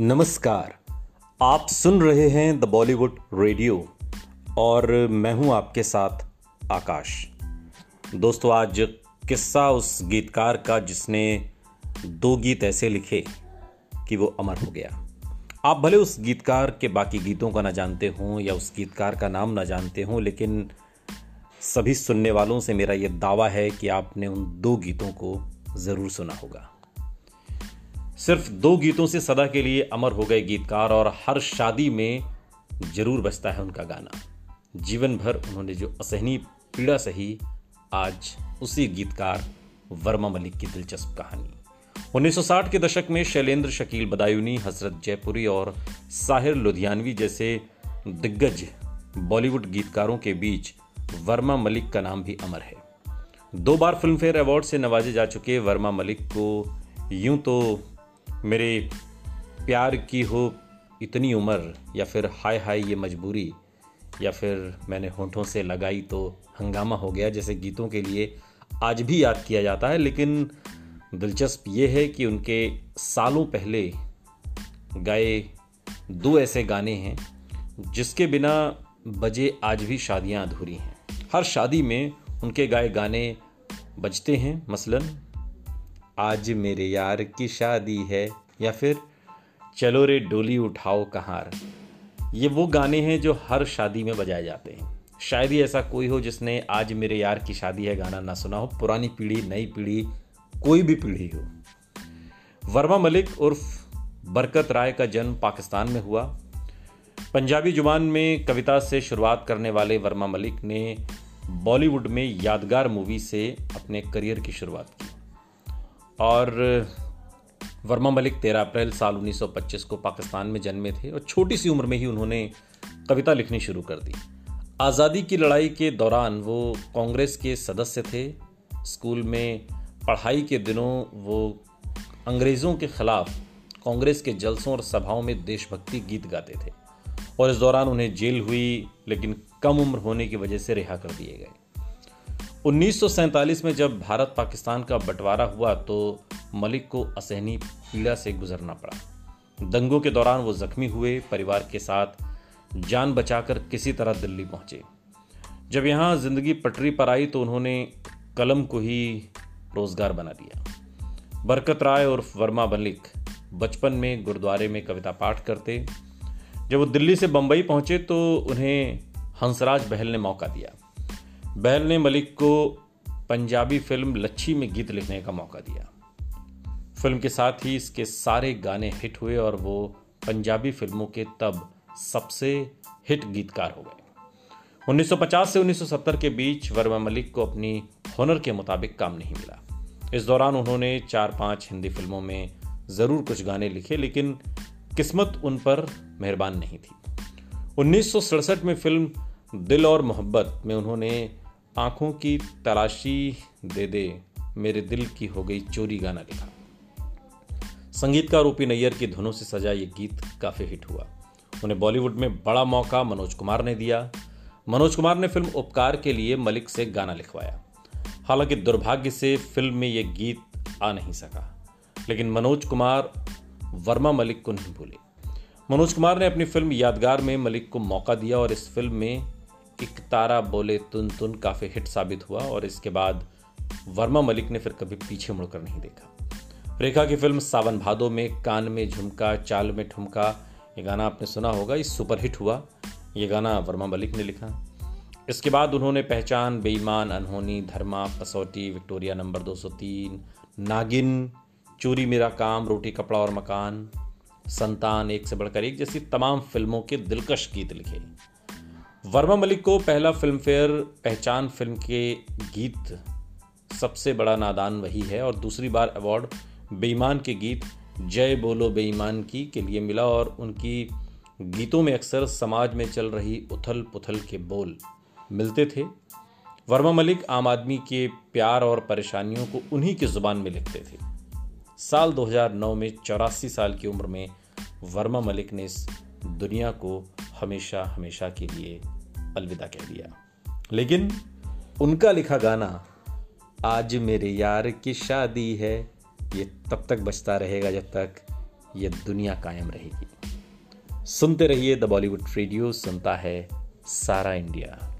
नमस्कार। आप सुन रहे हैं द बॉलीवुड रेडियो और मैं हूँ आपके साथ आकाश। दोस्तों, आज किस्सा उस गीतकार का जिसने दो गीत ऐसे लिखे कि वो अमर हो गया। आप भले उस गीतकार के बाकी गीतों का ना जानते हों या उस गीतकार का नाम ना जानते हों, लेकिन सभी सुनने वालों से मेरा ये दावा है कि आपने उन दो गीतों को ज़रूर सुना होगा। सिर्फ़ दो गीतों से सदा के लिए अमर हो गए गीतकार और हर शादी में ज़रूर बजता है उनका गाना। जीवन भर उन्होंने जो असहनीय पीड़ा सही, आज उसी गीतकार वर्मा मलिक की दिलचस्प कहानी। 1960 के दशक में शैलेंद्र, शकील बदायूनी, हज़रत जयपुरी और साहिर लुधियानवी जैसे दिग्गज बॉलीवुड गीतकारों के बीच वर्मा मलिक का नाम भी अमर है। दो बार फिल्मफेयर अवार्ड से नवाजे जा चुके वर्मा मलिक को यूँ तो मेरे प्यार की हो इतनी उम्र, या फिर हाय हाय ये मजबूरी, या फिर मैंने होठों से लगाई तो हंगामा हो गया जैसे गीतों के लिए आज भी याद किया जाता है। लेकिन दिलचस्प ये है कि उनके सालों पहले गाए दो ऐसे गाने हैं, जिसके बिना बजे आज भी शादियाँ अधूरी हैं। हर शादी में उनके गाए गाने बजते हैं, मसलन आज मेरे यार की शादी है, या फिर, चलो रे डोली उठाओ कहार। ये वो गाने हैं जो हर शादी में बजाए जाते हैं। शायद ही ऐसा कोई हो जिसने आज मेरे यार की शादी है गाना ना सुना हो, पुरानी पीढ़ी, नई पीढ़ी, कोई भी पीढ़ी हो। वर्मा मलिक उर्फ़ बरकत राय का जन्म पाकिस्तान में हुआ। पंजाबी ज़ुबान में कविता से शुरुआत करने वाले वर्मा मलिक ने बॉलीवुड में यादगार मूवी से अपने करियर की शुरुआत की। और वर्मा मलिक 13 अप्रैल साल 1925 को पाकिस्तान में जन्मे थे और छोटी सी उम्र में ही उन्होंने कविता लिखनी शुरू कर दी। आज़ादी की लड़ाई के दौरान वो कांग्रेस के सदस्य थे। स्कूल में पढ़ाई के दिनों वो अंग्रेज़ों के खिलाफ कांग्रेस के जलसों और सभाओं में देशभक्ति गीत गाते थे और इस दौरान उन्हें जेल हुई, लेकिन कम उम्र होने की वजह से रिहा कर दिए गए। 1947 में जब भारत पाकिस्तान का बंटवारा हुआ तो मलिक को असहनी पीड़ा से गुजरना पड़ा। दंगों के दौरान वो जख्मी हुए, परिवार के साथ जान बचाकर किसी तरह दिल्ली पहुँचे। जब यहाँ ज़िंदगी पटरी पर आई तो उन्होंने कलम को ही रोज़गार बना दिया। बरकत राय और वर्मा मलिक बचपन में गुरुद्वारे में कविता पाठ करते। जब वो दिल्ली से बंबई पहुँचे तो उन्हें हंसराज बहल ने मौका दिया। बैल ने मलिक को पंजाबी फ़िल्म लच्छी में गीत लिखने का मौका दिया। फ़िल्म के साथ ही इसके सारे गाने हिट हुए और वो पंजाबी फ़िल्मों के तब सबसे हिट गीतकार हो गए। 1950 से 1970 के बीच वर्मा मलिक को अपनी हुनर के मुताबिक काम नहीं मिला। इस दौरान उन्होंने चार पाँच हिंदी फ़िल्मों में ज़रूर कुछ गाने लिखे, लेकिन किस्मत उन पर मेहरबान नहीं थी। उन्नीस सौ सड़सठ में फ़िल्म दिल और मोहब्बत में उन्होंने आँखों की तलाशी दे दे मेरे दिल की हो गई चोरी गाना लिखा। संगीतकार ओपी नैयर की धुनों से सजा ये गीत काफ़ी हिट हुआ। उन्हें बॉलीवुड में बड़ा मौका मनोज कुमार ने दिया। मनोज कुमार ने फ़िल्म उपकार के लिए मलिक से गाना लिखवाया। हालाँकि दुर्भाग्य से फ़िल्म में यह गीत आ नहीं सका। लेकिन मनोज कुमार, वर्मा मलिक को नहीं भूले। मनोज कुमार ने अपनी फ़िल्म यादगार में मलिक को मौका दिया और इस फ़िल्म में एक तारा बोले तुन तुन काफ़ी हिट साबित हुआ और इसके बाद वर्मा मलिक ने फिर कभी पीछे मुड़कर नहीं देखा। रेखा की फ़िल्म सावन भादो में, कान में झुमका, चाल में ठुमका, ये गाना आपने सुना होगा, ये सुपर हिट हुआ। ये गाना वर्मा मलिक ने लिखा। इसके बाद उन्होंने पहचान, बेईमान, अनहोनी, धर्मा पसौटी विक्टोरिया नंबर 203 नागिन, चोरी मेरा काम, रोटी, कपड़ा और मकान, संतान, एक से बढ़कर एक जैसी तमाम फ़िल्मों के दिलकश गीत लिखे। वर्मा मलिक को पहला फ़िल्म फेयर पहचान फ़िल्म के गीत सबसे बड़ा नादान वही है और दूसरी बार अवार्ड बेईमान के गीत जय बोलो बेईमान की के लिए मिला और उनकी गीतों में अक्सर समाज में चल रही उथल पुथल के बोल मिलते थे। वर्मा मलिक आम आदमी के प्यार और परेशानियों को उन्हीं की ज़ुबान में लिखते थे। साल 2009 में चौरासी साल की उम्र में वर्मा मलिक ने इस दुनिया को हमेशा हमेशा के लिए अलविदा कह दिया। लेकिन उनका लिखा गाना, आज मेरे यार की शादी है। ये तब तक बचता रहेगा जब तक ये दुनिया कायम रहेगी। सुनते रहिए द बॉलीवुड रेडियो, सुनता है सारा इंडिया।